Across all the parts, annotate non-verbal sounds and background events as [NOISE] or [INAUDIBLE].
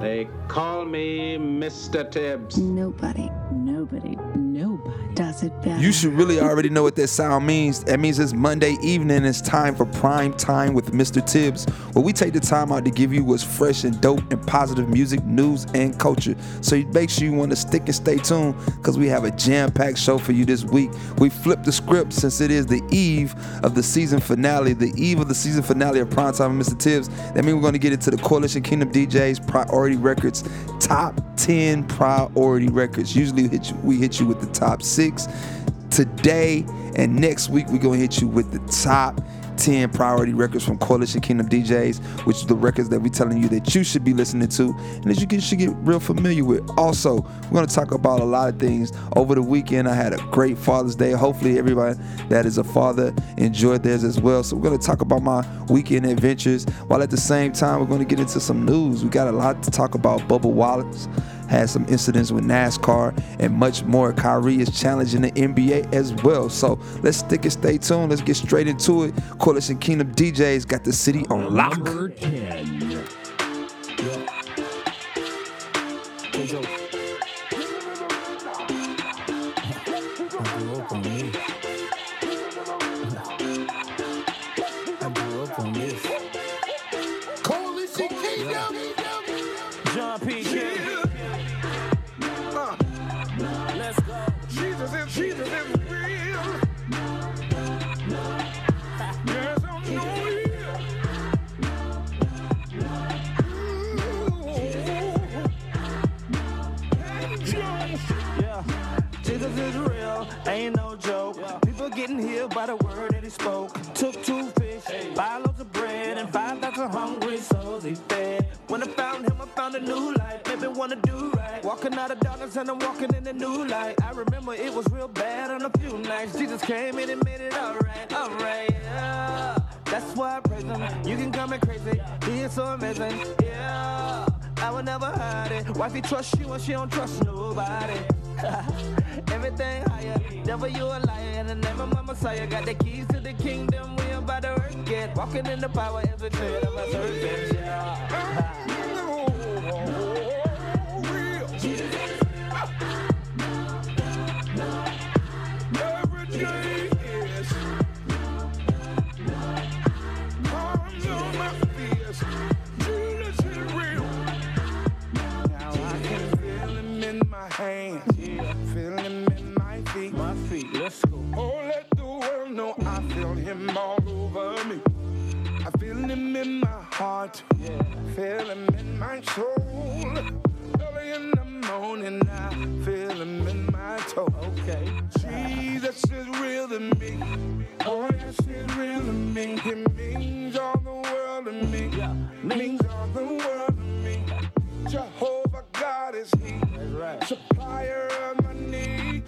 They call me Mr. Tibbs. Nobody, nobody, nobody does it better. You should really already know what that sound means. That means it's Monday evening. It's time for prime time with Mr. Tibbs, where we take the time out to give you what's fresh and dope and positive music, news, and culture. So make sure you want to stick and stay tuned because we have a jam-packed show for you this week. We flipped the script since it is the eve of the season finale, the eve of the season finale of Primetime with Mr. Tibbs. That means we're going to get into the Coalition Kingdom DJs Priority Records top 10 priority records. Usually hit you, we hit you with the top six. Today and next week we're gonna hit you with the top 10 priority records from Coalition Kingdom DJs, which is the records that we're telling you that you should be listening to and that you should get real familiar with. Also, we're going to talk about a lot of things. Over the weekend, I had a great Father's Day. Hopefully, everybody that is a father enjoyed theirs as well. So, we're going to talk about my weekend adventures while at the same time, we're going to get into some news. We got a lot to talk about. Bubba Wallace had some incidents with NASCAR and much more. Kyrie is challenging the NBA as well. So let's stick and stay tuned. Let's get straight into it. Coalition Kingdom DJs got the city on lock. Ain't no joke. People getting healed by the word that he spoke. Took two fish, five loaves of bread, and five thousand hungry souls he fed. When I found him, I found a new life. Maybe wanna do right. Walking out of darkness and I'm walking in the new light. I remember it was real bad on a few nights. Jesus came in and made it alright, alright, yeah. That's why I praise him. You can call me crazy, he is so amazing, yeah. I will never hide it. Wifey trust you and she don't trust nobody. Everything higher, devil you a liar. In the name of my Messiah, got the keys to the kingdom. We about to work it. Walking in the power, every trade of my servant. Yeah. Every world know I feel him all over me. I feel him in my heart, feel him in my soul. Early in the morning, I feel him in my toe. Okay. Jesus is real to me. Oh, yes, he's real to me. He means all the world to me. Yeah. Means all the world to me. Jehovah God is He. Right. Supplier of my need.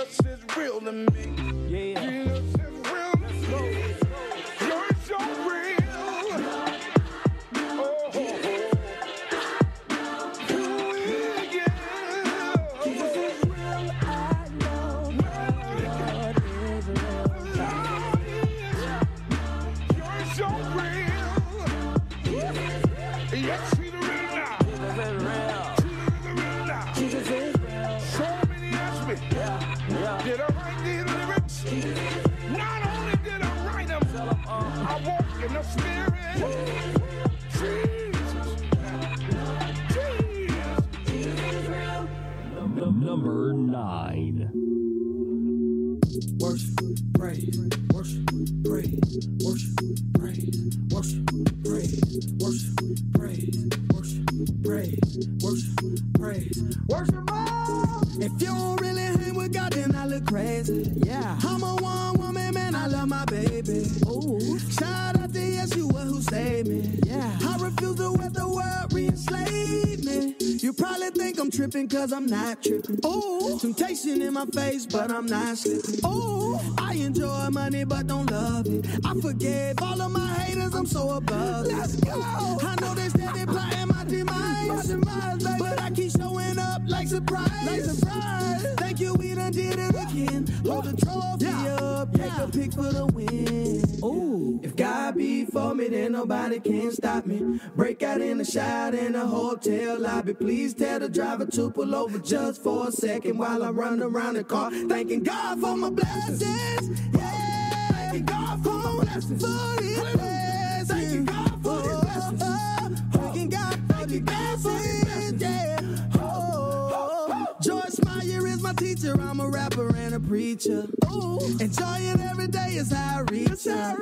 Jesus is real to me. Yeah. Jesus is real to me. You're so real. Number 9. Worship, praise, worship, praise, worship, praise, worship, praise, worship, praise, worship, praise, worship, praise, worship. If you don't really hang with God, then I look crazy. Yeah, I'm a one woman man. I love my baby. Ooh, shout out to Yeshua who saved me. Yeah, I refuse to let the world re-enslave me. You probably think I'm I'm tripping cause I'm not my face, but I'm not slipping. Ooh, I enjoy money, but don't love it. I forgave all of my haters, I'm so above it. Let's go. I know they said they plotting my demise, my demise baby. but I keep showing up like surprise. Like surprise. Thank you, we done did it again. Hold the trophy up, take a pic for the win. If God be for me, then nobody can stop me. Break out in a shot in a hotel lobby. Please tell the driver to pull over just for a second while I run around the car, thanking God for my blessings. Yeah, thanking God for my blessings. For. Thanking God teacher. I'm a rapper and a preacher. Ooh, enjoying every day is how I reach ya.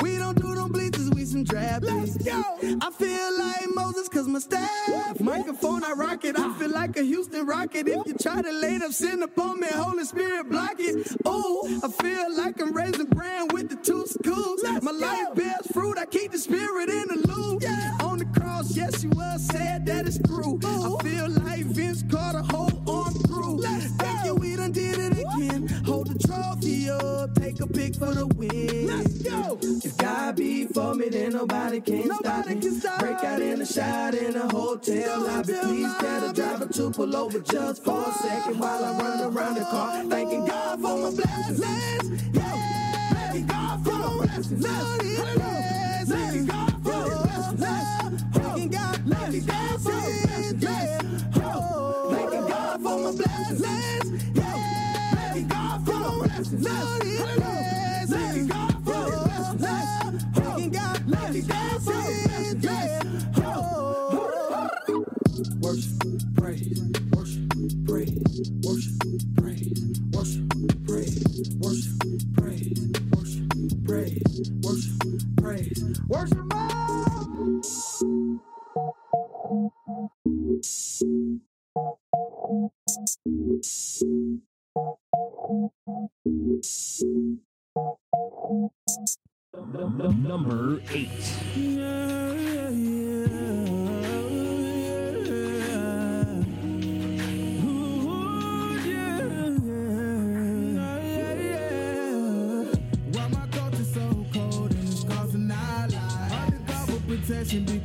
We don't do them bleachers, we some trap Let's go. I feel like Moses cause my staff. Microphone, I rock it. I ah. feel like a Houston rocket. If you try to lay up sin upon me, Holy Spirit block it. Ooh, I feel like I'm raising brand with the two schools. my life bears fruit. I keep the spirit in the loop. On the yes, you was said that it's true. I feel like Vince Carter, hold on through. Thank you, we done did it again. Hold the trophy up, take a pic for the win. Let's go. If God be for me, then nobody can stop me. Break out in the shot in a hotel lobby. Please tell the driver to pull over just for a second while I run around the car, thanking God for my blessings. Let's Yeah, thanking God for my blessings. Lord, blessings. Yeah. Oh, thanking God for my blessings. Yeah, thanking God for my blessings. Lord. Thanking God for His blessings. Thanking thanking God for His blessings. Yeah. Oh, worship, praise, worship, praise, worship, praise, worship, praise, worship, praise, worship, praise, worship, praise, worship. Lord. Causing our life? Undercover protection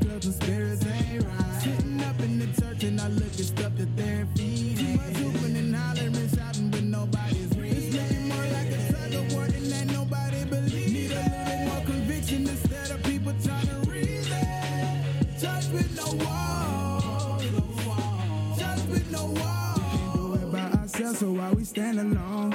stand alone?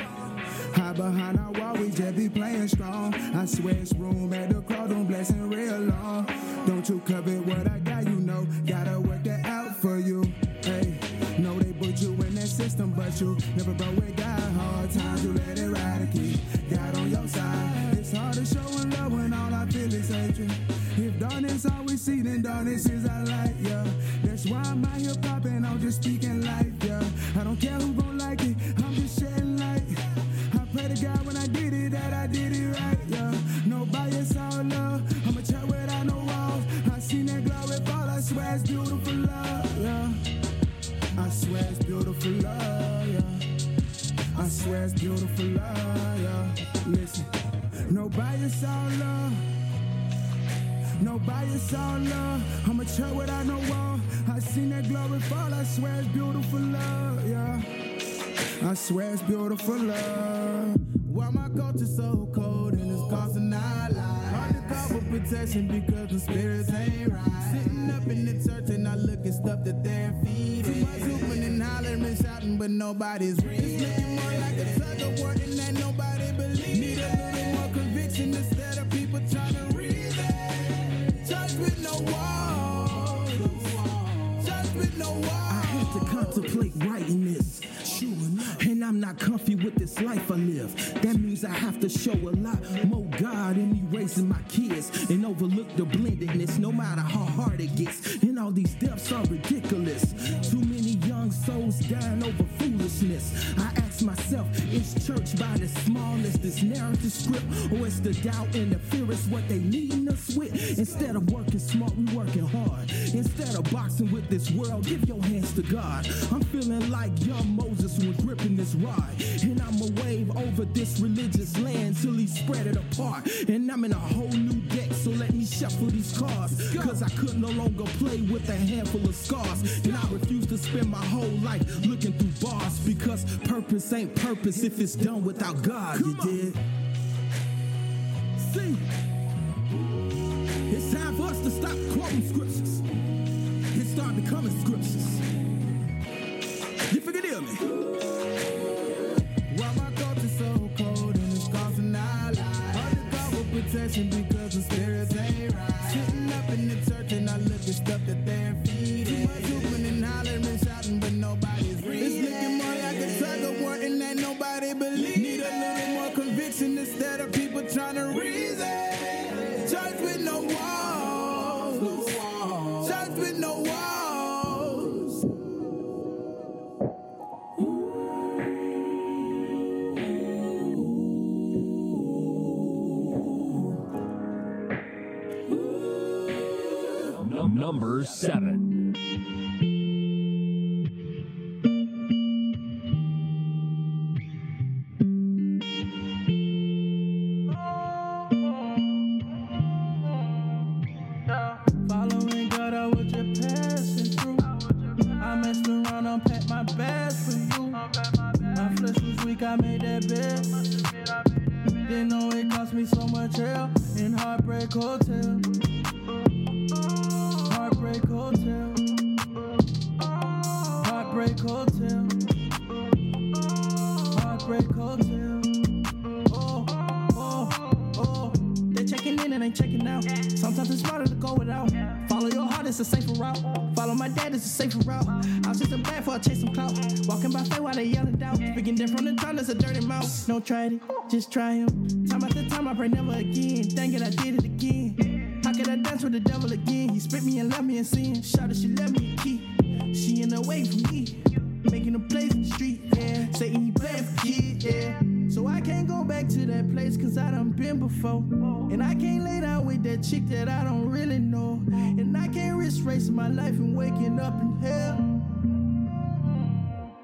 Hide behind our wall, we just be playing strong. I swear it's room at the cross, don't blessing real long. Don't you covet what I got, you know. Gotta work that out for you. Hey, know they put you in that system, but you never broke with God. Hard times, you let it ride and keep God on your side. It's hard to show in love when all I feel is hatred. If darkness all we see, then darkness is our light, yeah. That's why I'm out here popping, I'm just speaking life, yeah. I don't care who gon' it's beautiful love, yeah. Listen, no bias, all love. No bias, all love. I'm a child without no wall. I seen that glory fall, I swear it's beautiful love, yeah. I swear it's beautiful love. Why my culture so cold and it's causing our lives? Undercover protection because the spirits ain't right. Sitting up in the church and I look at stuff that they're feeding. But nobody's reading. It's looking more like a tug of war than that nobody believes. Need a little more conviction instead of people trying to reason. No walls. No walls. I had to contemplate writing this. And I'm not comfy with this life I live. That means I have to show a lot more God in me raising my kids and overlook the blendedness, no matter how hard it gets. And all these deaths are ridiculous. Souls dying over foolishness. I ask myself, is church by the smallest, this narrative script, or is the doubt and the fear is what they leading us with? Instead of working smart, we working hard. Instead of boxing with this world, give your hands to God. I'm feeling like young Moses when gripping this rod, and I'ma wave over this religious land till he spread it apart. And I'm in a whole new deck, so let me shuffle these cards. Cause I could no longer play with a handful of scars. And I refuse to spend my whole life looking through bars because purpose ain't purpose if it's done without God. you did. See, it's time for us to stop quoting scriptures and start becoming scriptures. You forgive me? Why my culture's so cold and it's causing our lives Undercover protection because the spirits ain't seven. Following God, I was just passing through. I messed around, unpacked my bags for you. My flesh was weak, I made that bed. Didn't know it cost me so much hell in Heartbreak Hotel. Heartbreak Hotel. Heartbreak Hotel. Heartbreak Hotel. Oh, oh, oh. They checking in and ain't checking out. Sometimes it's smarter to go without. Follow your heart, it's a safer route. Follow my dad, it's a safer route. I was just a bad for I chase some clout. Walking by faith while they yelling down. Speaking different from the tongue, that's a dirty mouth. No try it, just try him. Time after time, I pray never again. It, I did it again. With the devil again? He spit me and left me in sin. Shouted, she left me a key. She in the way from me. Making a place in the street, yeah. Satan, he playing for yeah. So I can't go back to that place cause I done been before. And I can't lay down with that chick that I don't really know. And I can't risk racing my life and waking up in hell.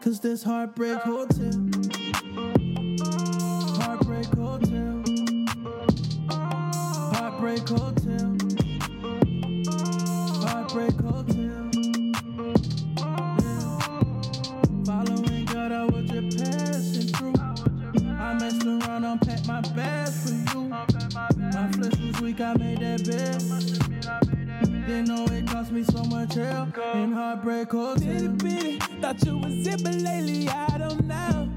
Cause this heartbreak hotel. Heartbreak hotel. Heartbreak hotel. Me so much hell in Heartbreak Hotel. Thought you was it, but lately I don't know.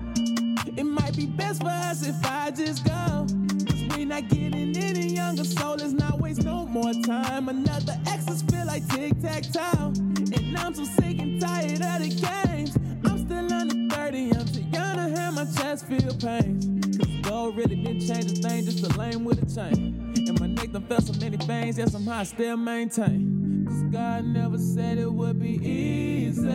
It might be best for us if I just go. Cause we not getting any younger, so let's not waste no more time. Another exes feel like tic tac toe. And I'm so sick and tired of the games. I'm still under 30, I'm too young to have my chest feel pains. Cause gold really didn't change a thing, just a lane with a chain. And my neck done felt so many things, yet somehow I still maintain. Cause God never said it would be easy.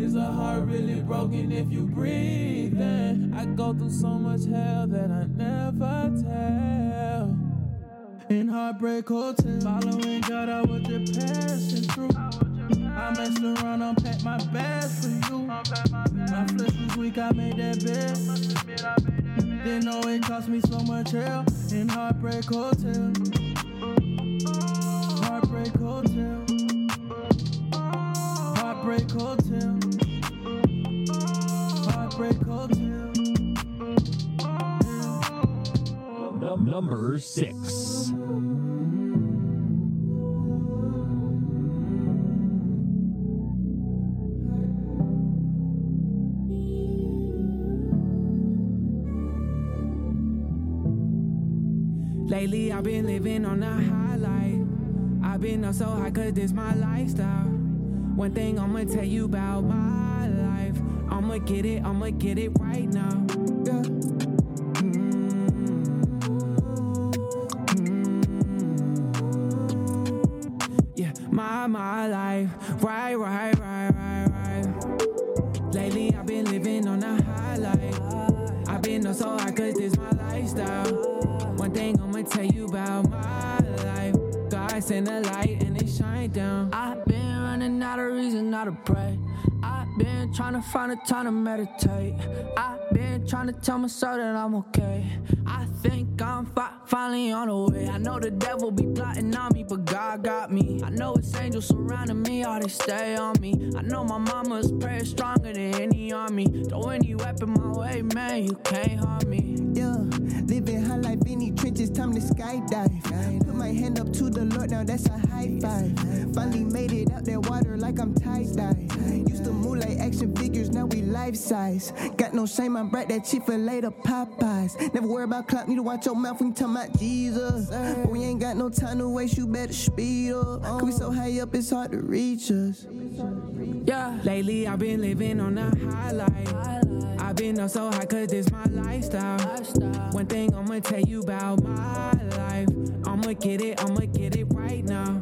Is a heart really broken if you breathe? in? I go through so much hell that I never tell. In Heartbreak Hotel, following God, I was just passing through. I messed around, unpacked my bags for you. My flesh was weak, I made that bed. Didn't know it cost me so much hell in Heartbreak Hotel. Heartbreak Hotel. Number six. Lately, I've been living on a highlight. I've been up so high, cause this my lifestyle. One thing I'ma tell you about my life. I'ma get it, I'ma get it right now. right, right, right, right, right. Lately I've been living on a highlight. I've been on so high cause this my lifestyle. One thing I'ma tell you about my life. God sent a light and it shined down. I've been running out of reason, not to pray. Been trying to find a time to meditate. I've been trying to tell myself that I'm okay. I think I'm fi- finally on the way. I know the devil be plotting on me, but God got me. I know it's angels surrounding me, all they stay on me. I know my mama's prayer stronger than any army. Throw any weapon my way, man, you can't harm me. Yeah, living high life in these trenches, time to skydive. Put my hand up to the Lord, now that's a high five. Finally made it out that water like I'm tie dye. Used to move action figures, now we life size. Got no shame, I'm bright that Chick fil A to Popeyes. Never worry about clout, need to watch your mouth when you talking about Jesus. But we ain't got no time to waste, you better speed up. Cause we so high up, it's hard to reach us. Yeah. Lately I've been living on a high life. I've been up so high cause this my lifestyle. One thing I'ma tell you about my life. I'ma get it, I'ma get it right now.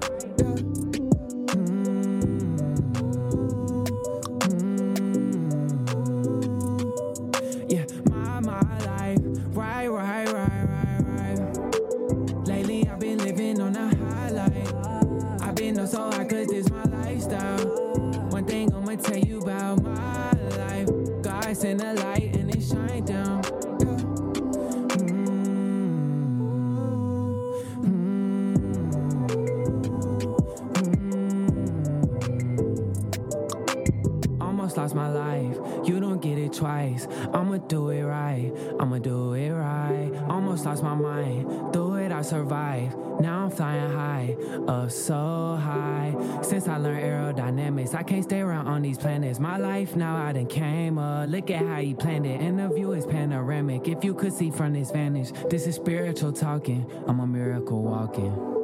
Twice. I'ma do it right. I'ma do it right. Almost lost my mind. Through it, I survived. Now I'm flying high, up so high. Since I learned aerodynamics, I can't stay around on these planets. My life now I done came up. Look at how he planned it. And the view is panoramic. If you could see from this vantage, this is spiritual talking. I'm a miracle walking.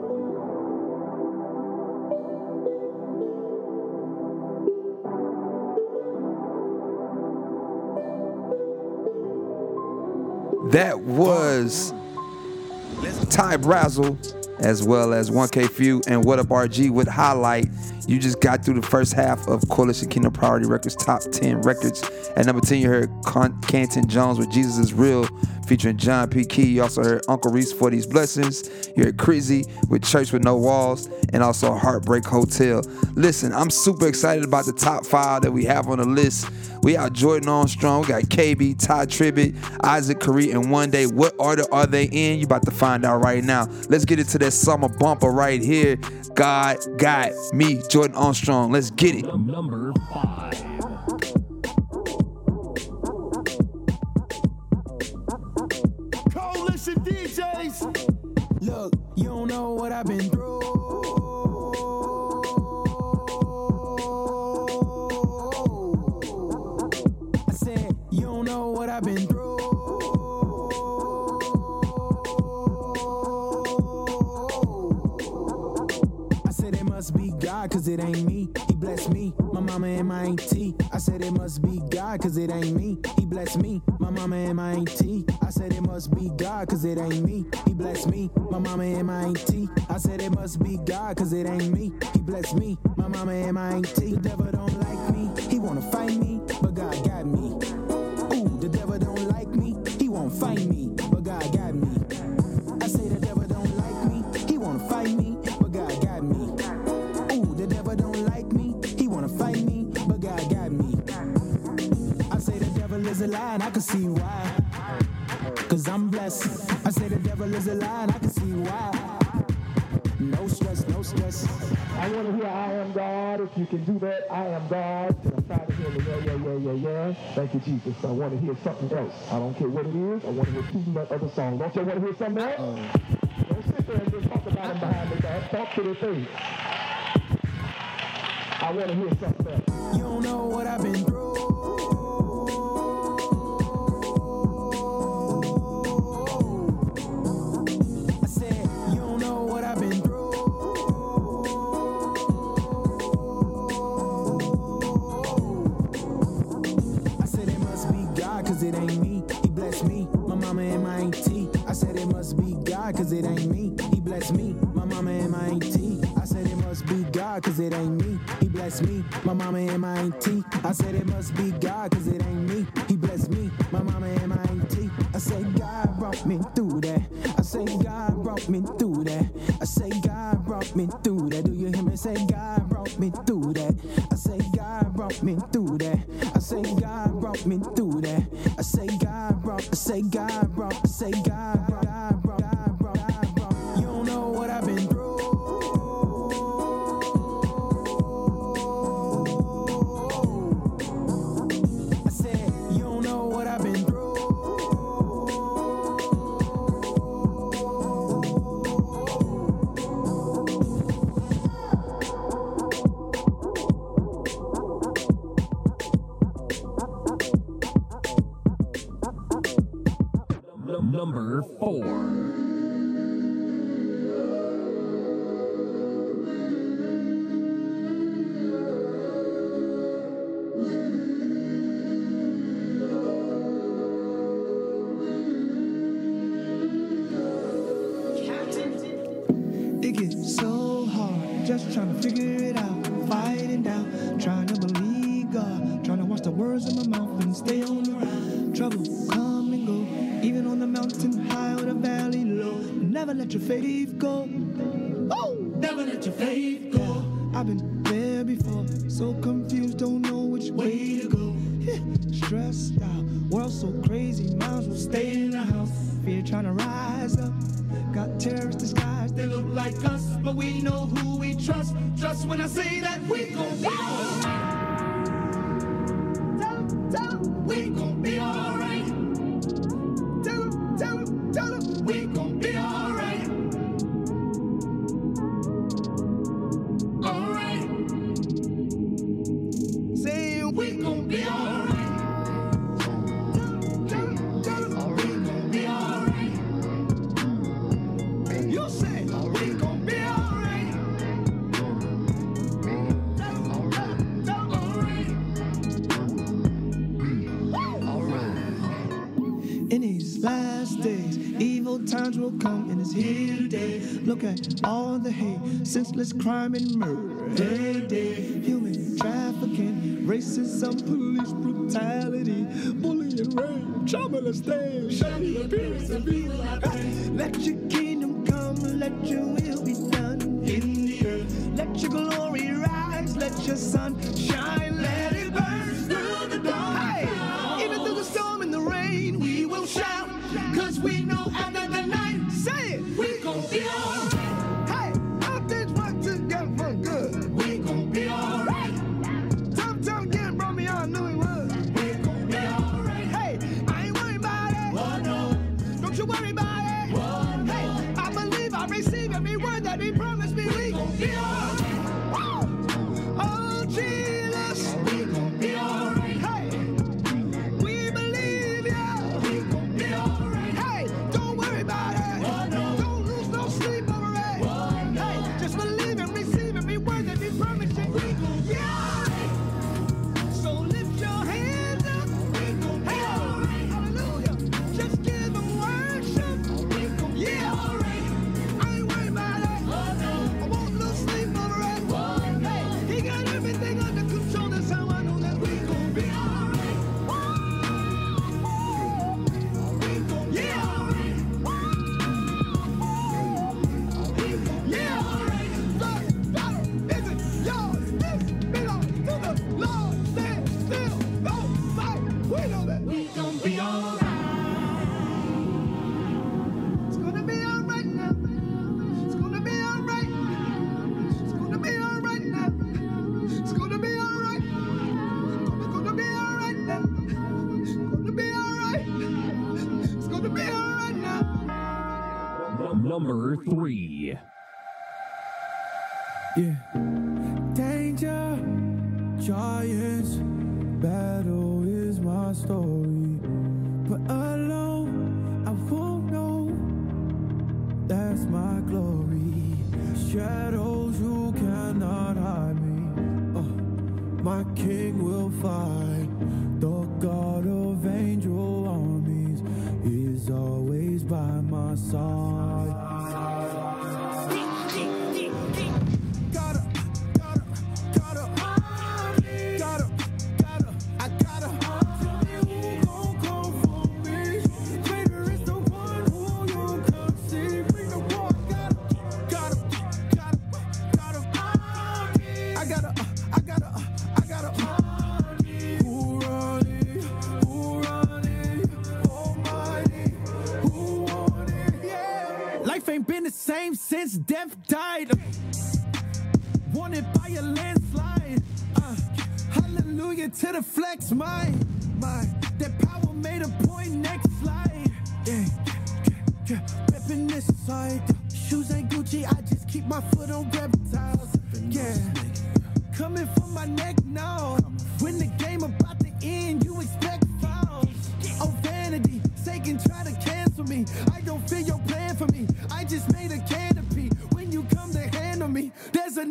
That was Ty Brasel, as well as 1K Phew and What Up RG with Highlight. You just got through the first half of Coalition Kingdom Priority Records Top 10 Records. At number 10, you heard Con- Canton Jones with Jesus is Real, featuring John P. Kee. You also heard Uncle Reece for These Blessings. You heard KrizE with Church with No Walls, and also Heartbreak Hotel. Listen, I'm super excited about the top five that we have on the list. We got Jor'Dan Armstrong, we got KB, Tye Tribbett, Isaac Carree, and Wande. What order are they in? You about to find out right now. Let's get into that summer bumper right here. God got me, Jor'Dan Armstrong. Let's get it. Number five. Coalition DJs. Look, you don't know what I've been through. What I've been through. I said it must be God, cause it ain't me. He blessed me, my mama and my auntie. I said it must be God, cause it ain't me. He blessed me, my mama and my auntie. I said it must be God, cause it ain't me. He blessed me, my mama and my auntie. I said it must be God, cause it ain't me. He blessed me, my mama and my auntie. The devil don't like me, he wanna fight me, but lie, and I can see why. Cause I'm blessed. I say the devil is a lie, and I can see why. No stress, no stress. I want to hear I am God. If you can do that, I am God. And I'm tired of hearing the yeah, yeah, yeah, yeah, yeah. Thank you, Jesus. I want to hear something else. I don't care what it is. I want to hear two other songs. Don't you want to hear something else? Uh. Don't sit there and just talk about them behind the back. Talk to the face. I want to hear something else. You don't know what I've been through. And my auntie. I said it must be God, cause it ain't me. He blessed me, my mama and. I said it must be God, cause it ain't me. He blessed me, my mama and. I said it must be God, cause it ain't me. He blessed me, my mama and. I say God brought me through that. I say God brought me through that. I say God brought me through that. Do you hear me? Say God brought me through that. I say God brought me through that. I say God brought me through that. I say God brought. I say God words in my mouth and stay on the ride. Trouble come and go, even on the mountain high or the valley low. Never let your faith go. Oh, never let your faith go. I've been there before, so confused, don't know which way to go. Stressed out, world so crazy, might will stay in the house. Fear trying to rise up. Got terrorists disguised, they look like us, but we know who we trust. Trust when I say that we senseless crime and murder. Day, day, human trafficking, racism, police brutality, bullying, rape, molestation, I receive every word that he promised me. We gon' be alright. since death died. Wanted by a landslide. Uh, hallelujah to the flex, my, my. That power made a point next.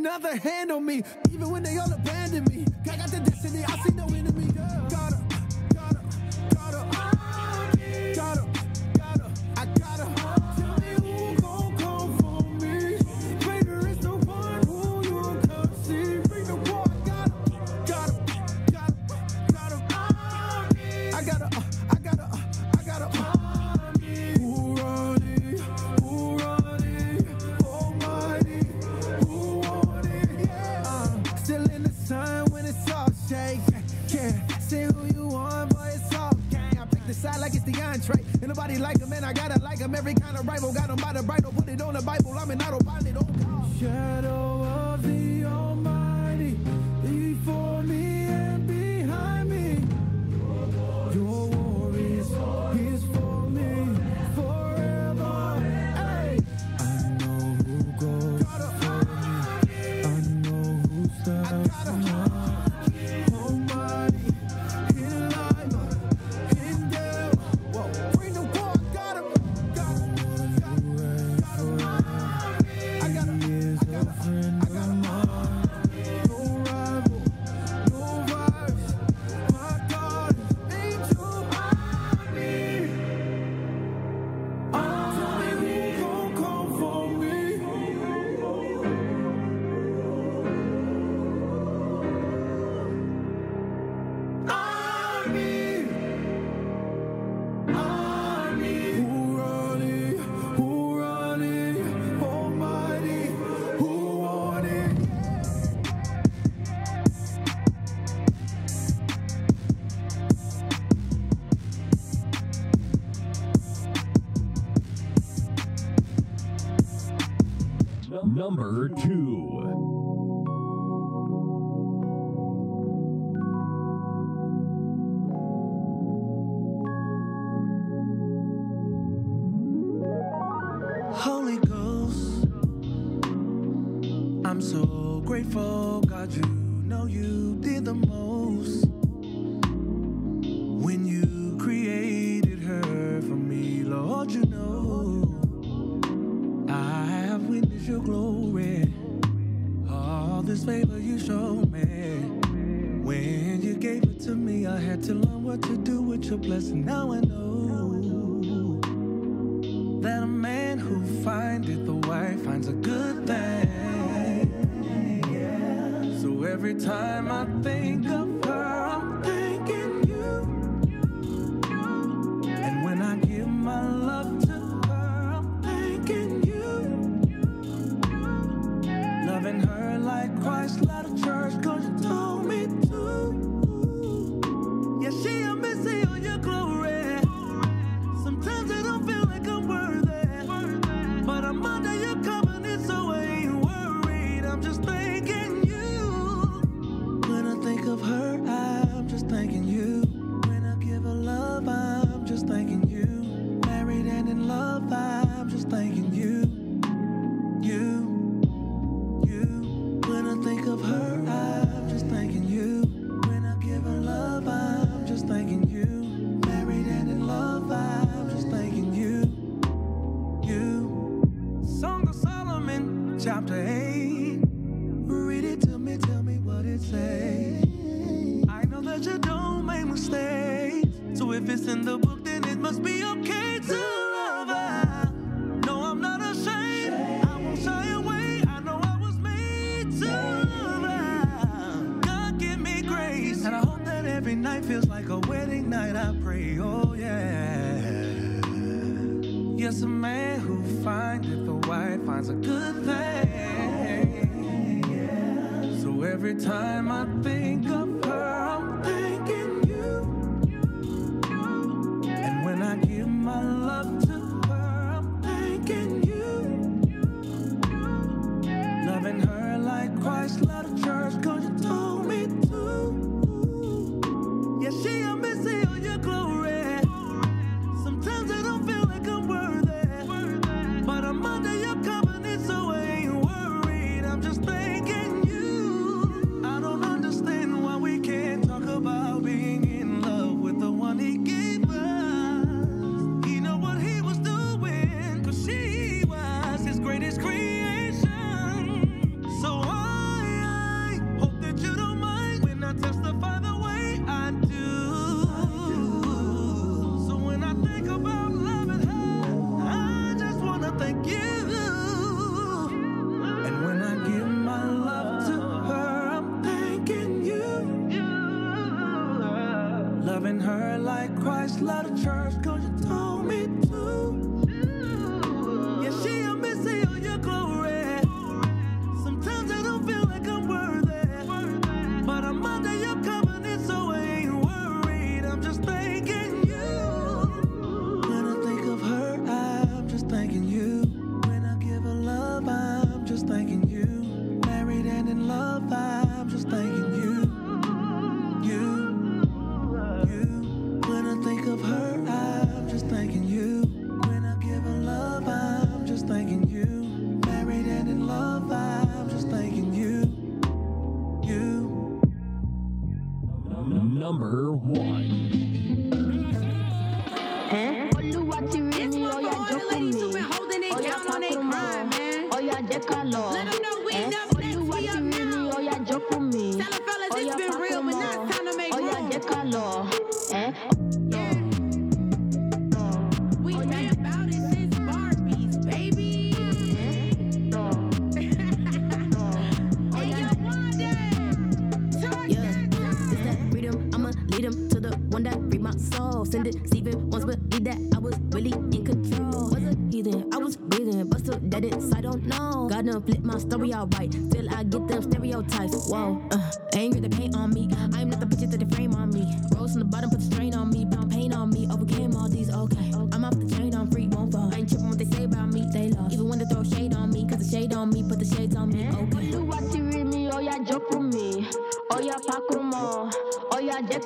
another hand on me. rival, got him by the bright. number the one that free my soul. Send it, Steven once believe that I was really in control. Was a heathen, I was breathing, but still dead inside. Don't know. God done flip my story out right. Till I get them stereotypes. Whoa, uh, anger the paint on me. I'm not the picture that they frame on me. Rose from the bottom, put the strain on me. Pound pain on me. Overcame all these. Okay, I'm off the chain, I'm free, won't fall. I ain't tripping what they say about me. They love. Even when they throw shade on me, cause the shade on me, put the shades on me. Okay. Jẹ́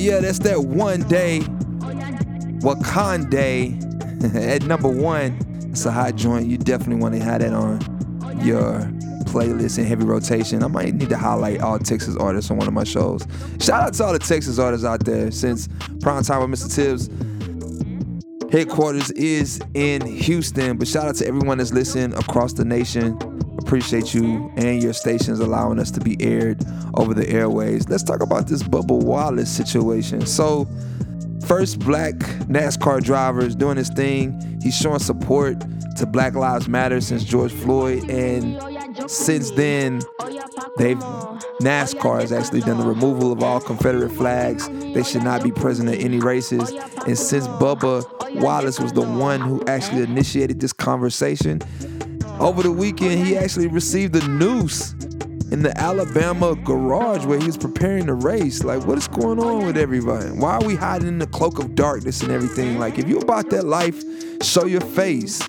Yeah, that's that one day. Wakande [LAUGHS] at number one. It's a hot joint. You definitely want to have that on your playlist in heavy rotation. I might need to highlight all Texas artists on one of my shows. Shout out to all the Texas artists out there since Prime Time with Mr. Tibbs. Headquarters is in Houston, but shout out to everyone that's listening across the nation. Appreciate you and your stations allowing us to be aired over the airways. Let's talk about this Bubba Wallace situation. So, first black NASCAR driver is doing his thing. He's showing support to Black Lives Matter since George Floyd, and since then, they've NASCAR has actually done the removal of all Confederate flags. They should not be present at any races. And since Bubba Wallace was the one who actually initiated this conversation, over the weekend he actually received a noose in the Alabama garage where he was preparing the race. Like, what is going on with everybody? Why are we hiding in the cloak of darkness and everything? Like, if you about that life, show your face.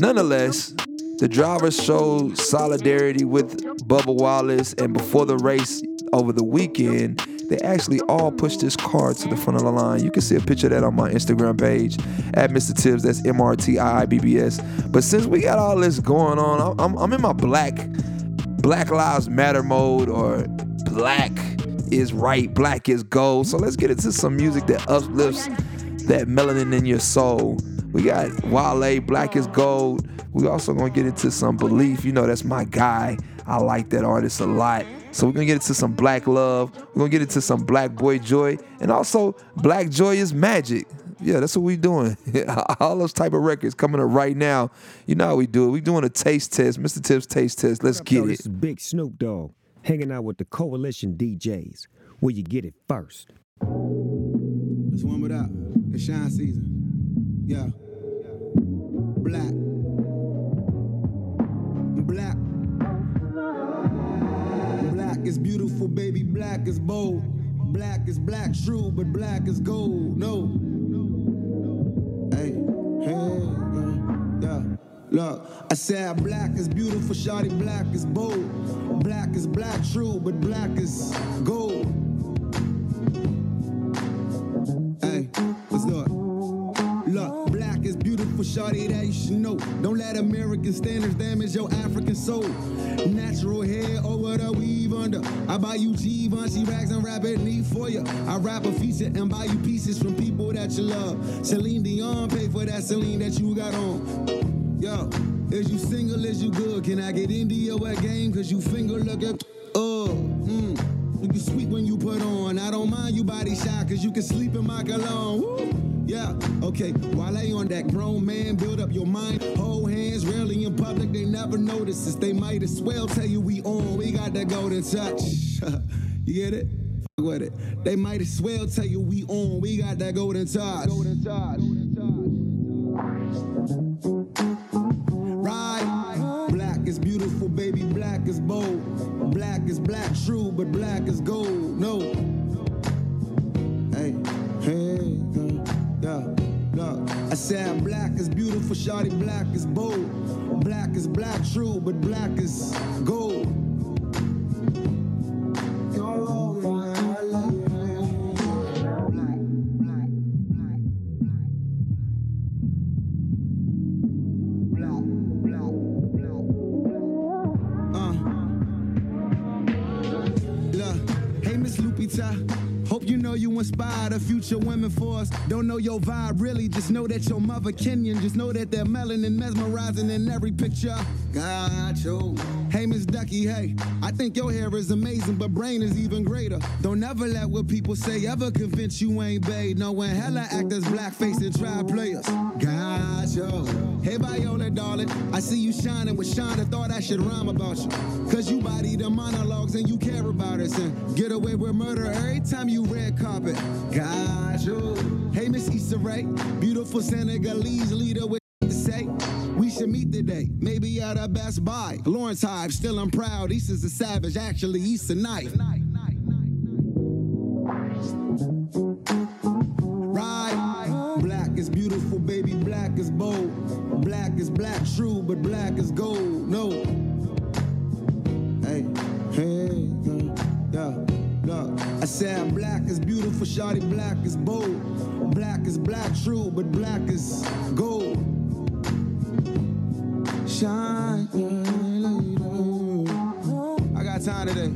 Nonetheless, the drivers showed solidarity with Bubba Wallace, and before the race over the weekend, they actually all pushed this car to the front of the line. You can see a picture of that on my Instagram page at Mr. Tibbs. That's M R T I I B B S. But since we got all this going on, I'm, I'm in my black Black Lives Matter mode or black is right, black is gold. So let's get into some music that uplifts that melanin in your soul. We got Wale, Black is Gold. We also gonna get into some Beleaf. You know, that's my guy. I like that artist a lot. So we're gonna get into some black love. We're gonna get into some black boy joy, and also black joy is magic. Yeah, that's what we doing. [LAUGHS] All those type of records coming up right now. You know how we do it. We doing a taste test, Mr. Tibbs taste test. Let's What up, though? get This it. is Big Snoop Dogg hanging out with the Coalition DJs, where you get it first. Let's warm it up. It's shine season. Yeah. Black. Black. Black is bold. Black is black, true, but black is gold. No. Hey, hey, yeah. Look, I said black is beautiful, shawty, black is bold. Black is black, true, but black is gold. Shawty, that you should know. Don't let American standards damage your African soul. Natural hair over the weave under. I buy you Givenchy rags and wrap it neat for you. I wrap a feature and buy you pieces from people that you love. Celine Dion pay for that Celine that you got on. Yo, is you single, is you good? Can I get into your game? Cause you finger looking. Oh, mm. You sweet when you put on. I don't mind you body shy, cause you can sleep in my cologne. Woo. Yeah, okay. While I on that grown man, build up your mind. Hold hands, rarely in public, they never notice us. They might as well tell you we on. We got that golden touch. [LAUGHS] you get it? Fuck with it. They might as well tell you we on. We got that golden touch. Golden touch. Right. Black is beautiful, baby. Black is bold. Black is black, true, but black is gold. No. I said black is beautiful, shawty. Black is bold. Black is black, true, but black is gold. Uh. Hey Miss Lupita. Hope you know you inspire the future women for us. Don't know your vibe really, just know that your mother Kenyan. Just know that they're melanin mesmerizing in every picture. Got you. Hey Miss Ducky, hey, I think your hair is amazing, but brain is even greater. Don't ever let what people say ever convince you ain't babe. No when hella actors blackface and try players. Got Hey Viola, darling, I see you shining with Shonda. Thought I should rhyme about you. Cause you body the monologues and you care about us and get away with murder every time you red carpet. Got you. Hey Miss Issa Rae, beautiful Senegalese leader with to say. We should meet today, maybe at a Best Buy. Lawrence Hive, still I'm proud. Issa's a savage, actually Issa knife. Right. Is bold. Black is black, true, but black is gold. No. Hey, hey, yeah, yeah. I said black is beautiful, shawty. Black is bold. Black is black, true, but black is gold. Shine. I got time today.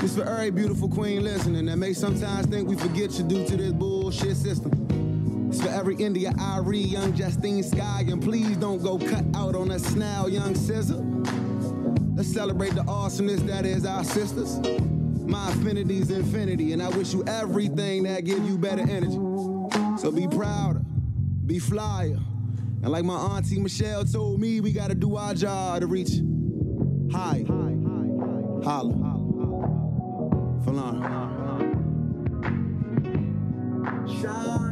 This for every beautiful queen listening that may sometimes think we forget you due to this bullshit system. For every India, Arie, young Justine Skye, and please don't go cut out on us now, young SZA. Let's celebrate the awesomeness that is our sisters. My affinity's infinity, and I wish you everything that give you better energy. So be prouder, be flyer. And like my auntie Michelle told me, we gotta do our job to reach high. Holla.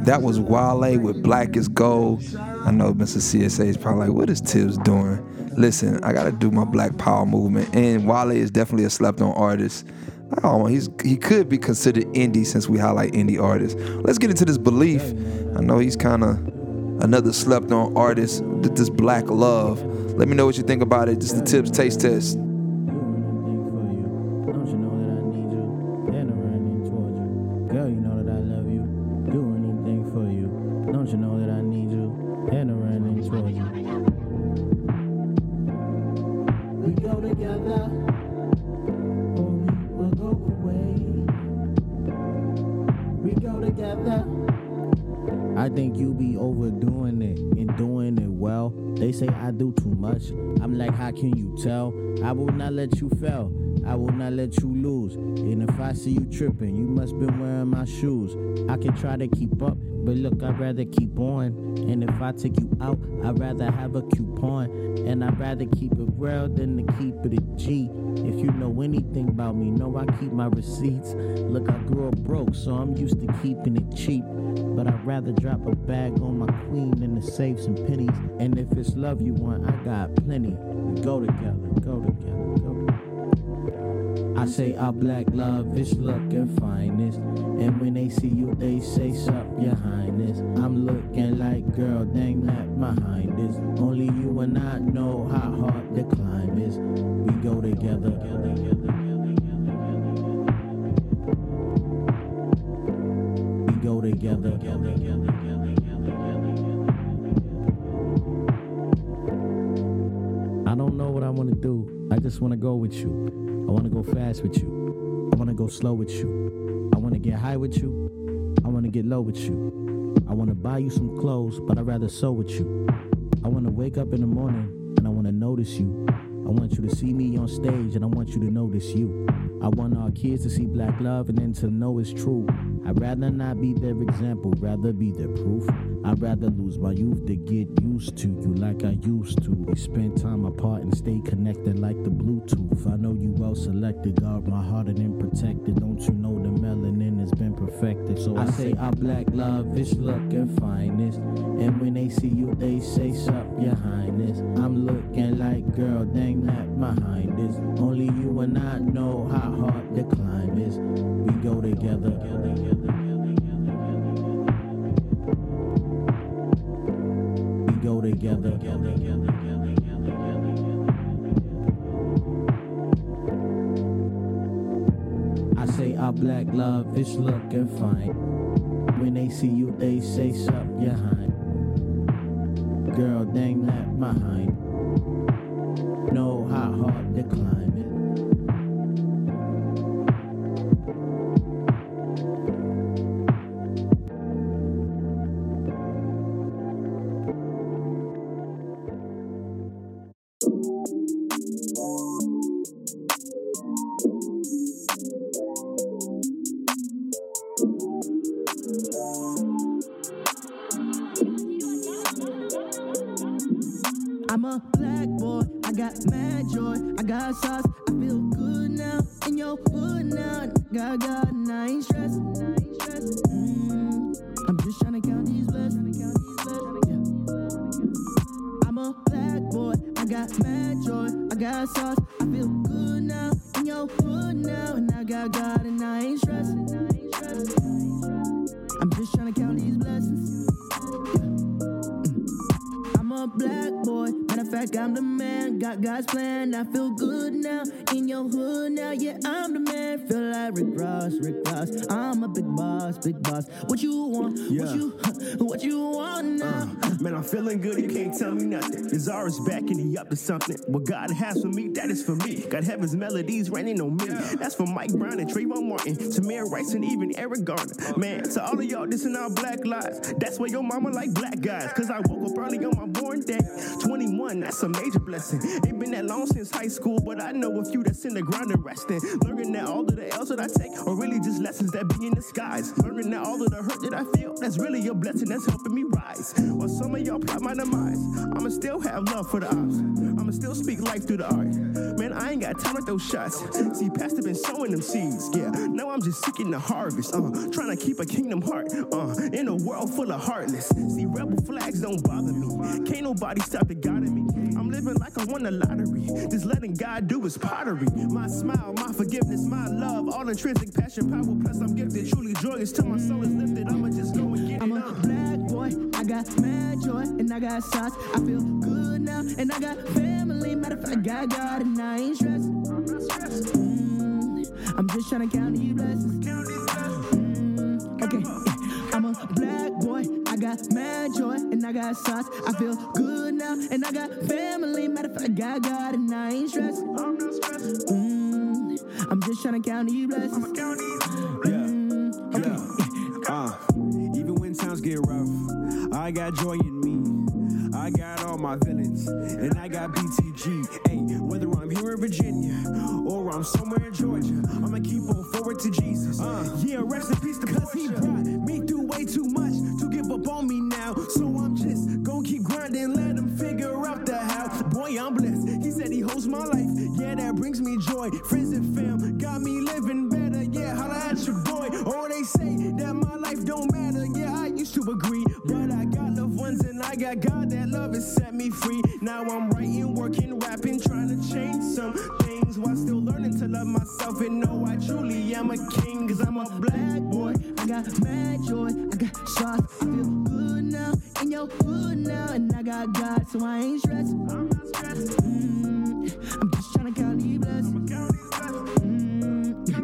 That was Wale with Black is Gold. I know Mr. CSA is probably like, what is Tibbs doing? Listen, I gotta do my Black Power movement, and Wale is definitely a slept-on artist. Oh, he's he could be considered indie since we highlight indie artists. Let's get into this Beleaf. I know he's kind of another slept-on artist. th- This Black Love. Let me know what you think about it. Is the Tibbs Taste Test. Can you tell? I will not let you fail. I will not let you lose. And if I see you tripping, you must been wearing my shoes. I can try to keep up, but look, I'd rather keep on. And if I take you out, I'd rather have a coupon. And I'd rather keep it real than to keep it a G. If you know anything about me, know I keep my receipts. Look, I grew up broke, so I'm used to keeping it cheap. But I'd rather drop a bag on my queen than to save some pennies. And if it's love you want, I got plenty. We go together, go together. I say our black love is looking finest. And when they see you, they say, Sup, your highness. I'm looking like, girl, dang that behind this. Only you and I know how hard the climb is. We go together. We go together. I don't know what I want to do. I just want to go with you. I want to go fast with you. I want to go slow with you. I want to get high with you. I want to get low with you. I want to buy you some clothes, but I'd rather sew with you. I want to wake up in the morning and I want to notice you. I want you to see me on stage and I want you to notice you. I want our kids to see black love and then to know it's true. I'd rather not be their example, rather be their proof. I'd rather lose my youth to get used to you like I used to. We spend time apart and stay connected like the Bluetooth. I know you well selected, guard my heart and then protect it. Don't you know the melanin has been perfected? So I say our black love is looking finest. And when they see you, they say, Sup, your highness. I'm looking like, girl, dang that behind this. Only you and I know how hard the climb is. We go together. We go together. I say our black love is looking fine. When they see you, they say, Sup, your hind. Girl, dang that behind. Know how hard the I got sauce, I feel good now in your hood now. And I got God and I ain't stressed. I'm just trying to count these blessings. Mm. I'm a black boy. Matter of fact, I'm the man. Got God's plan. I feel good now. In your hood now. Yeah, I'm the man. Feel like Rick Ross, Rick Ross. I'm a big boss, big boss. What you want? Yeah. What you [LAUGHS] what you want now? Uh, man, I'm feeling good, you can't tell me nothing. Desire back and he up to something. What God has for me, that is for me. Got heaven's melodies raining on me. That's for Mike Brown and Trayvon Martin, Tamir Rice and even Eric Garner. Man, to all of y'all dissing our black lives, that's why your mama like black guys. Cause I woke up early on my born day. 21, that's a major blessing. Ain't been that long since high school, but I know a few that's in the ground and resting. Learning that all of the L's that I take are really just lessons that be in disguise. Learning that all of the hurt that I feel, that's really a blessing that's helping me rise. While some of y'all plot my demise, I'ma still have love for the ops. I'ma still speak life through the art. Man, I ain't got time with those shots. See, Pastor been sowing them seeds, yeah. Now I'm just seeking the harvest, uh, trying to keep a kingdom heart, uh, in a world full of heartless. See, rebel flags don't bother me. Can't nobody stop the God in me. I'm living like I won the lottery. Just letting God do his pottery. My smile, my forgiveness, my love, all intrinsic passion, power. Plus, I'm gifted, truly joyous till my soul is lifted. I'ma just go and get I'm it a on. black boy, I got mad joy, and I got sauce. I feel good now, and I got family. Matter of fact, I got God, and I ain't stressed. Mm, I'm just trying to count these blessings. Mm, okay, got mad joy, and I got sauce. I feel good now, and I got family. Matter of fact, I got God, and I ain't stressed. I'm not stressed. Mm, I'm just trying to count these blessings. Mm, okay. Uh, even when times get rough, I got joy in me. I got all my villains, and I got BTG. Hey, whether I'm here in Virginia or I'm somewhere in Georgia, I'ma keep on forward to Jesus. Uh, yeah, rest in peace to Cause he brought me through way too much to give up on me now. So I'm just gonna keep grinding, let him figure out the how. Boy, I'm blessed. He said he holds my life. Yeah, that brings me joy. Friends and fam got me living better. Yeah, holla at your boy. Or they say that my life don't matter. Yeah, I used to agree, but I got loved ones and I got God that love has set me free. Now I'm writing, working, rapping, trying to change some things while still learning to love myself and know I truly am a king. Cause I'm a black boy. I got mad joy, I got, so I ain't stressed. I'm not stressed. Mm-hmm. I'm just trying to count these blessings. Mm-hmm.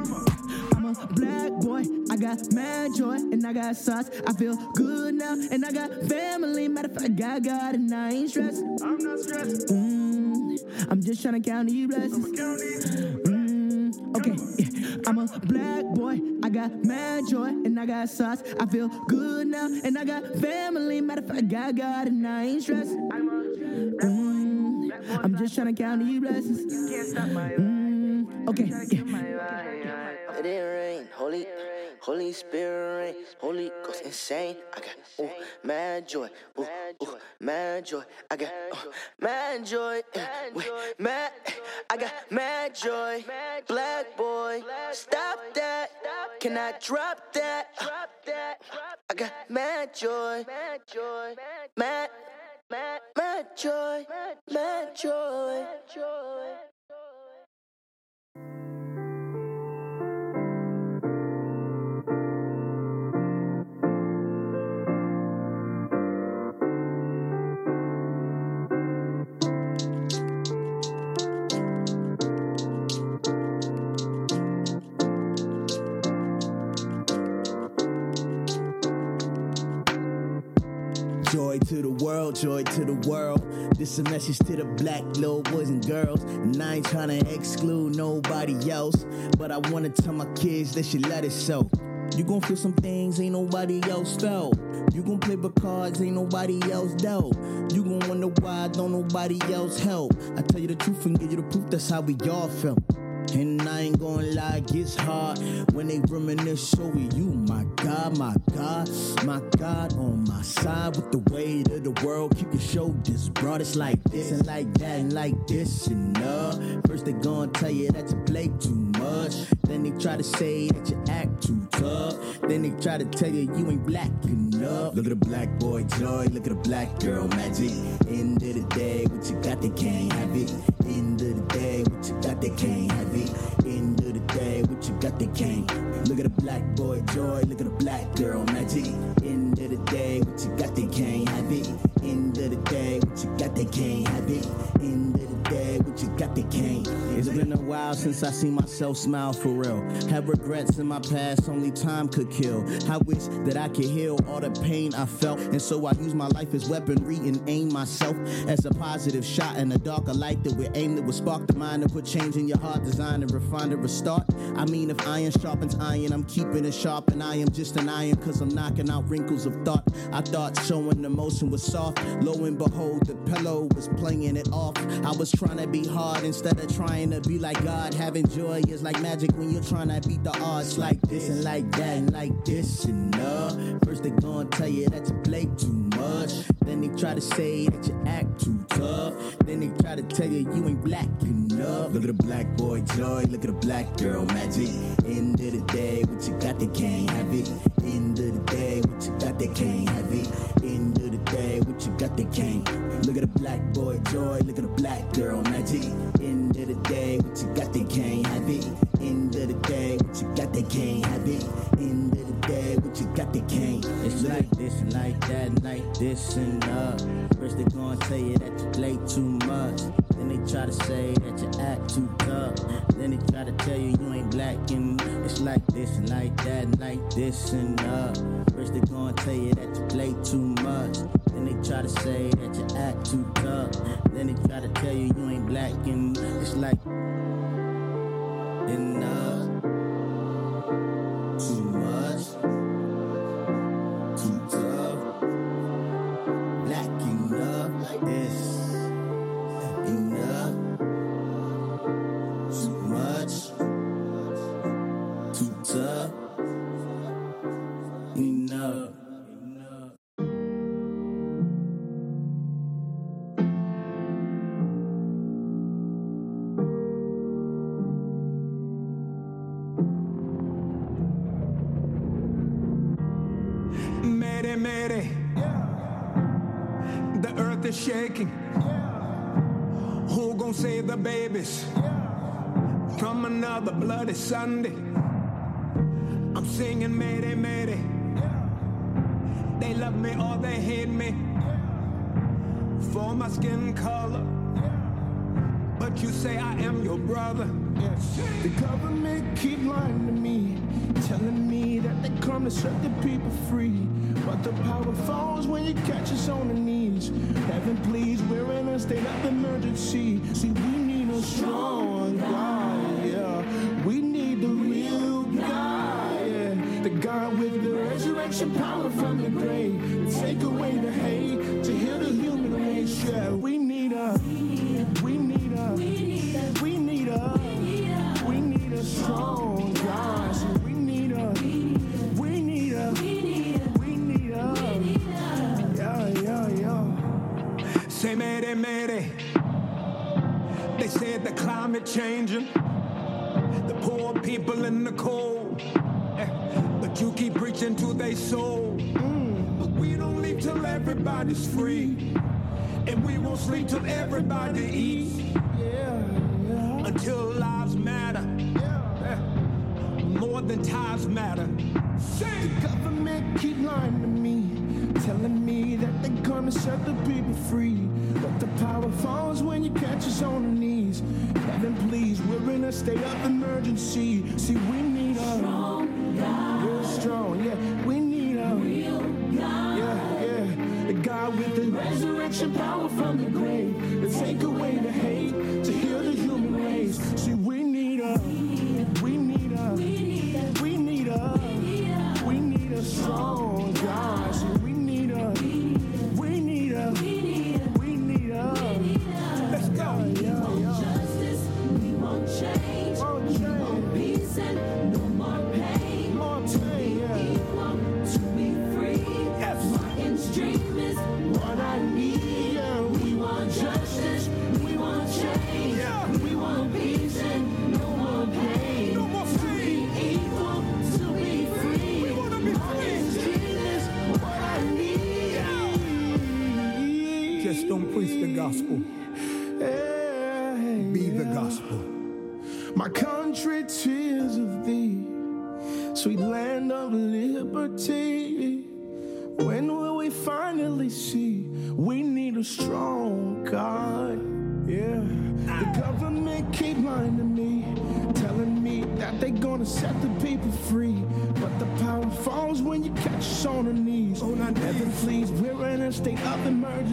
I'm a black boy. I got mad joy and I got sauce. I feel good now and I got family. Matter of fact, I got God and I ain't stressed. I'm not stressed. Mm-hmm. I'm just trying to count these blessings. Okay, yeah. I'm a black boy. I got mad joy and I got sauce. I feel good now and I got family. Matter of fact, I got it and I ain't stressed. Mm, I'm just trying to count these blessings. Mm, okay. Let it rain, holy, holy spirit holy ghost insane. I got ooh, mad joy, ooh, ooh, mad joy. I got uh, mad joy, wait, mad. I got mad joy, black boy. Stop that, can I drop that? I got mad joy, mad joy, mad, mad, mad joy, mad joy. Joy to the world, joy to the world. This a message to the black little boys and girls. And I ain't trying to exclude nobody else. But I wanna tell my kids they should let it show. You gon' feel some things ain't nobody else felt. You gon' play the cards ain't nobody else dealt. You gon' wonder why don't nobody else help. I tell you the truth and give you the proof that's how we all felt. And I ain't gonna lie, it gets hard when they reminisce over you. My God, my God, my God on my side with the weight of the world. Keep your shoulders broad. It's like this and like that and like this and uh. First they gonna tell you that you play too much. Then they try to say that you act too tough. Then they try to tell you you ain't black enough. Look at the black boy joy, look at the black girl magic. End of the day, what you got, they can't have it. End of the day, what you got, they can't have it. End of the day, what you got, they can't. Look at the black boy joy, look at the black girl magic. End of the day, what you got, they can't have it. End of the day, what you got, they can't have it. End the what you got, they can't. It's been a while since I seen myself smile for real. Have regrets in my past, only time could kill. I wish that I could heal all the pain I felt. And so I use my life as weaponry and aim myself as a positive shot in a darker light that would aim that would spark the mind and put change in your heart, design and refine and restart. I mean, if iron sharpens iron, I'm keeping it sharp and I am just an iron cause I'm knocking out wrinkles of thought. I thought showing emotion was soft. Lo and behold, the pillow was playing it off. I was trying to be hard instead of trying to be like God. Having joy is like magic when you're trying to beat the odds. Like this and like that and like this and uh. First they gonna tell you that you play too much. Then they try to say that you act too tough. Then they try to tell you you ain't black enough. Look at the black boy joy, look at the black girl magic. End of the day, what you got, they can't have it. End of the day, what you got, they can't have it. The got, they can't. Look at the black boy joy, look at the black girl magic. End of the day, what you got, they can't have it. End of the day, what you got, they can't have it. End what you got, can't. It's like this and like that, and like this and uh. First they gonna tell you that you play too much. Then they try to say that you act too tough. Then they try to tell you you ain't black and it's like this and like that and like this and uh. First they gonna tell you that you play too much. Then they try to say that you act too tough. Then they try to tell you you ain't black and it's like enough. Is shaking. Who gon' save the babies from another bloody Sunday? I'm singing mayday, mayday. They love me or they hate me for my skin color. But you say I am your brother. The government keep lying to me, telling me that they come to set the people free. But the power falls when you catch us on the Heaven, please, we're in a state of emergency. See, we need a strong God, yeah. We need the real God, yeah. The God with the resurrection power from the grave. Changing. The poor people in the cold. Eh, But you keep preaching to their soul. But we don't leave till everybody's free. And we won't sleep till everybody eats. Until lives matter. Eh, More than ties matter. The government keep lying to me, telling me that they're gonna set the people emergency. See, we need a strong God. Real strong, yeah. We need a real God. Yeah, yeah. The God with the resurrection power from the grave. To take away the hate, to heal the human race. See, we need a, we need a, we need a, we need a strong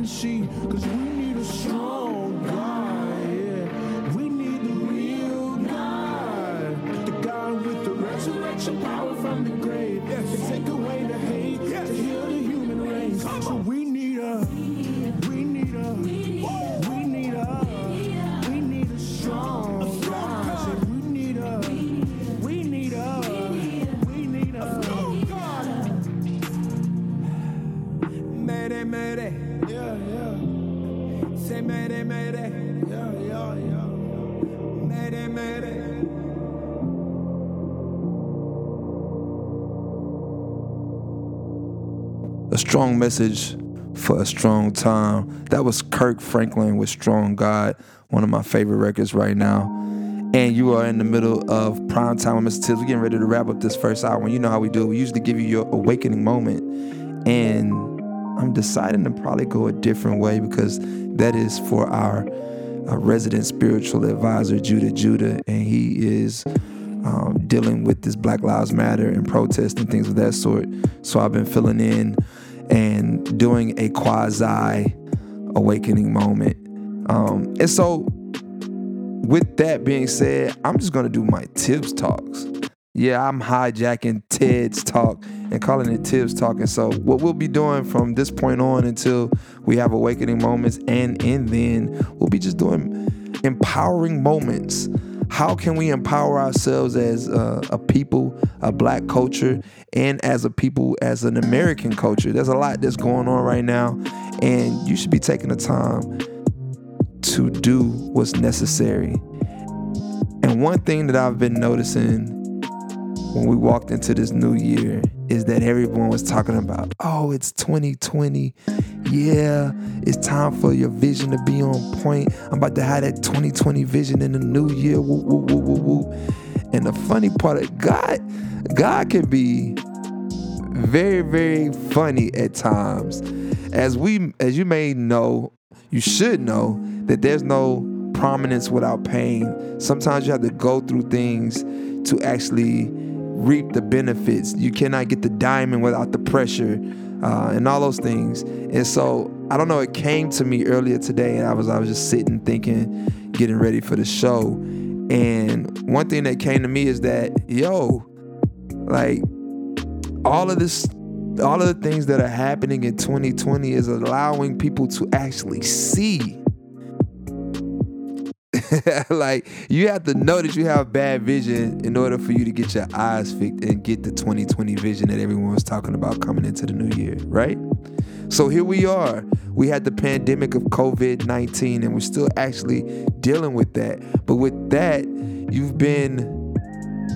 emergency, cause we strong message for a strong time. That was Kirk Franklin with Strong God, one of my favorite records right now. And you are in the middle of prime time with Mr. Tibbs. We're getting ready to wrap up this first hour. You know how we do it. We usually give you your awakening moment. And I'm deciding to probably go a different way because that is for our, our resident spiritual advisor, Judah Judah. And he is um, dealing with this Black Lives Matter and protest and things of that sort. So I've been filling in and doing a quasi awakening moment. Um, and so, with that being said, I'm just gonna do my Tibbs talks. Yeah, I'm hijacking TED's talk and calling it Tibbs talk. And so, what we'll be doing from this point on until we have awakening moments, and and then we'll be just doing empowering moments. How can we empower ourselves as a, people, a black culture, and as a people, as an American culture? There's a lot that's going on right now, and you should be taking the time to do what's necessary. And one thing that I've been noticing when we walked into this new year is that everyone was talking about, oh, it's 2020. Yeah, it's time for your vision to be on point. I'm about to have that 2020 vision in the new year. Woo, woo, woo, woo, woo. And the funny part of God, God can be very, very funny at times. As we as you may know, you should know that there's no prominence without pain. Sometimes you have to go through things to actually reap the benefits. You cannot get the diamond without the pressure, uh, and all those things. And so I don't know. It came to me earlier today, and I was I was just sitting thinking, getting ready for the show, and one thing that came to me is that yo, like all of this all of the things that are happening in 2020 is allowing people to actually see [LAUGHS] like you have to know that you have bad vision in order for you to get your eyes fixed and get the 2020 vision that everyone was talking about coming into the new year, right? So here we are. We had the pandemic of COVID 19 and we're still actually dealing with that. But with that, you've been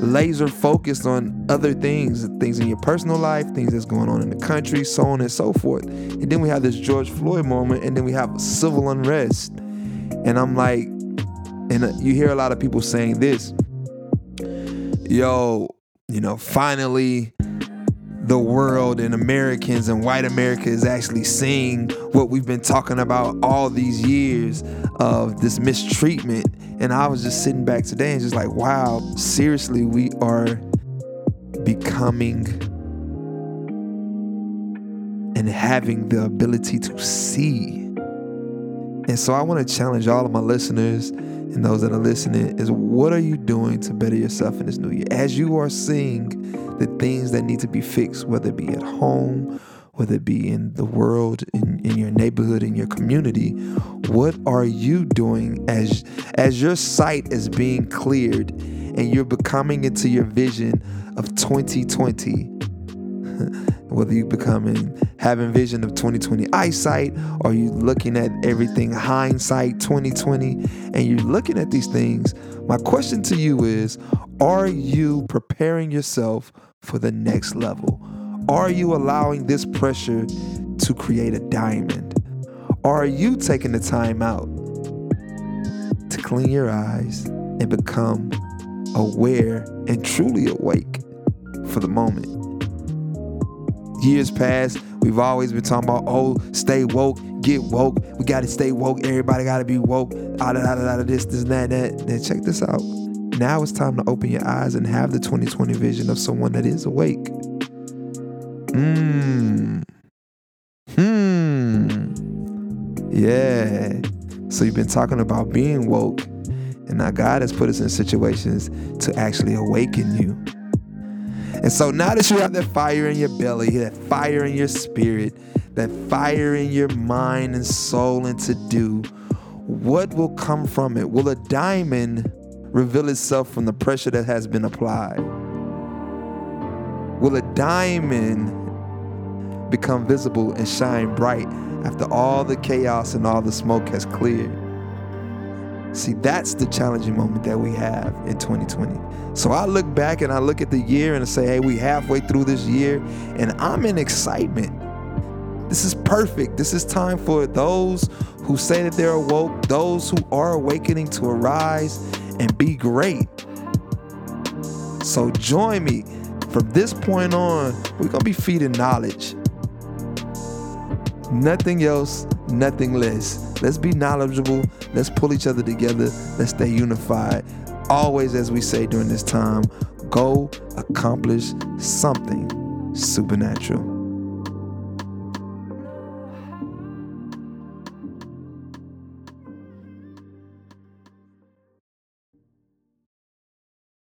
laser focused on other things, things in your personal life, things that's going on in the country, so on and so forth. And then we have this George Floyd moment, and then we have civil unrest. And I'm like, and you hear a lot of people saying this, yo, you know, finally the world and Americans and white America is actually seeing what we've been talking about all these years of this mistreatment. And I was just sitting back today and just like, wow, seriously, we are becoming and having the ability to see. And so I want to challenge all of my listeners and those that are listening is what are you doing to better yourself in this new year? As you are seeing the things that need to be fixed, whether it be at home, whether it be in the world, in, in your neighborhood, in your community, what are you doing as as your sight is being cleared and you're becoming into your vision of 2020? [LAUGHS] whether you becoming having vision of 2020 eyesight or you looking at everything hindsight 2020 and you're looking at these things my question to you is are you preparing yourself for the next level? Are you allowing this pressure to create a diamond? Are you taking the time out to clean your eyes and become aware and truly awake for the moment years past, we've always been talking about, oh, stay woke, get woke. We got to stay woke. Everybody got to be woke. Out of, out of, out of this, this, that, that. Then check this out. Now it's time to open your eyes and have the 2020 vision of someone that is awake. Hmm. Hmm. Yeah. So you've been talking about being woke, and now God has put us in situations to actually awaken you. And so now that you have that fire in your belly, that fire in your spirit, that fire in your mind and soul and to do, what will come from it? Will a diamond reveal itself from the pressure that has been applied? Will a diamond become visible and shine bright after all the chaos and all the smoke has cleared? See, that's the challenging moment that we have in 2020. So I look back and I look at the year and I say, hey, we halfway through this year and I'm in excitement. This is perfect. This is time for those who say that they're awoke, those who are awakening to arise and be great. So join me. From this point on, we're going to be feeding knowledge. Nothing else, nothing less. Let's be knowledgeable. Let's pull each other together. Let's stay unified. Always, as we say during this time, go accomplish something supernatural.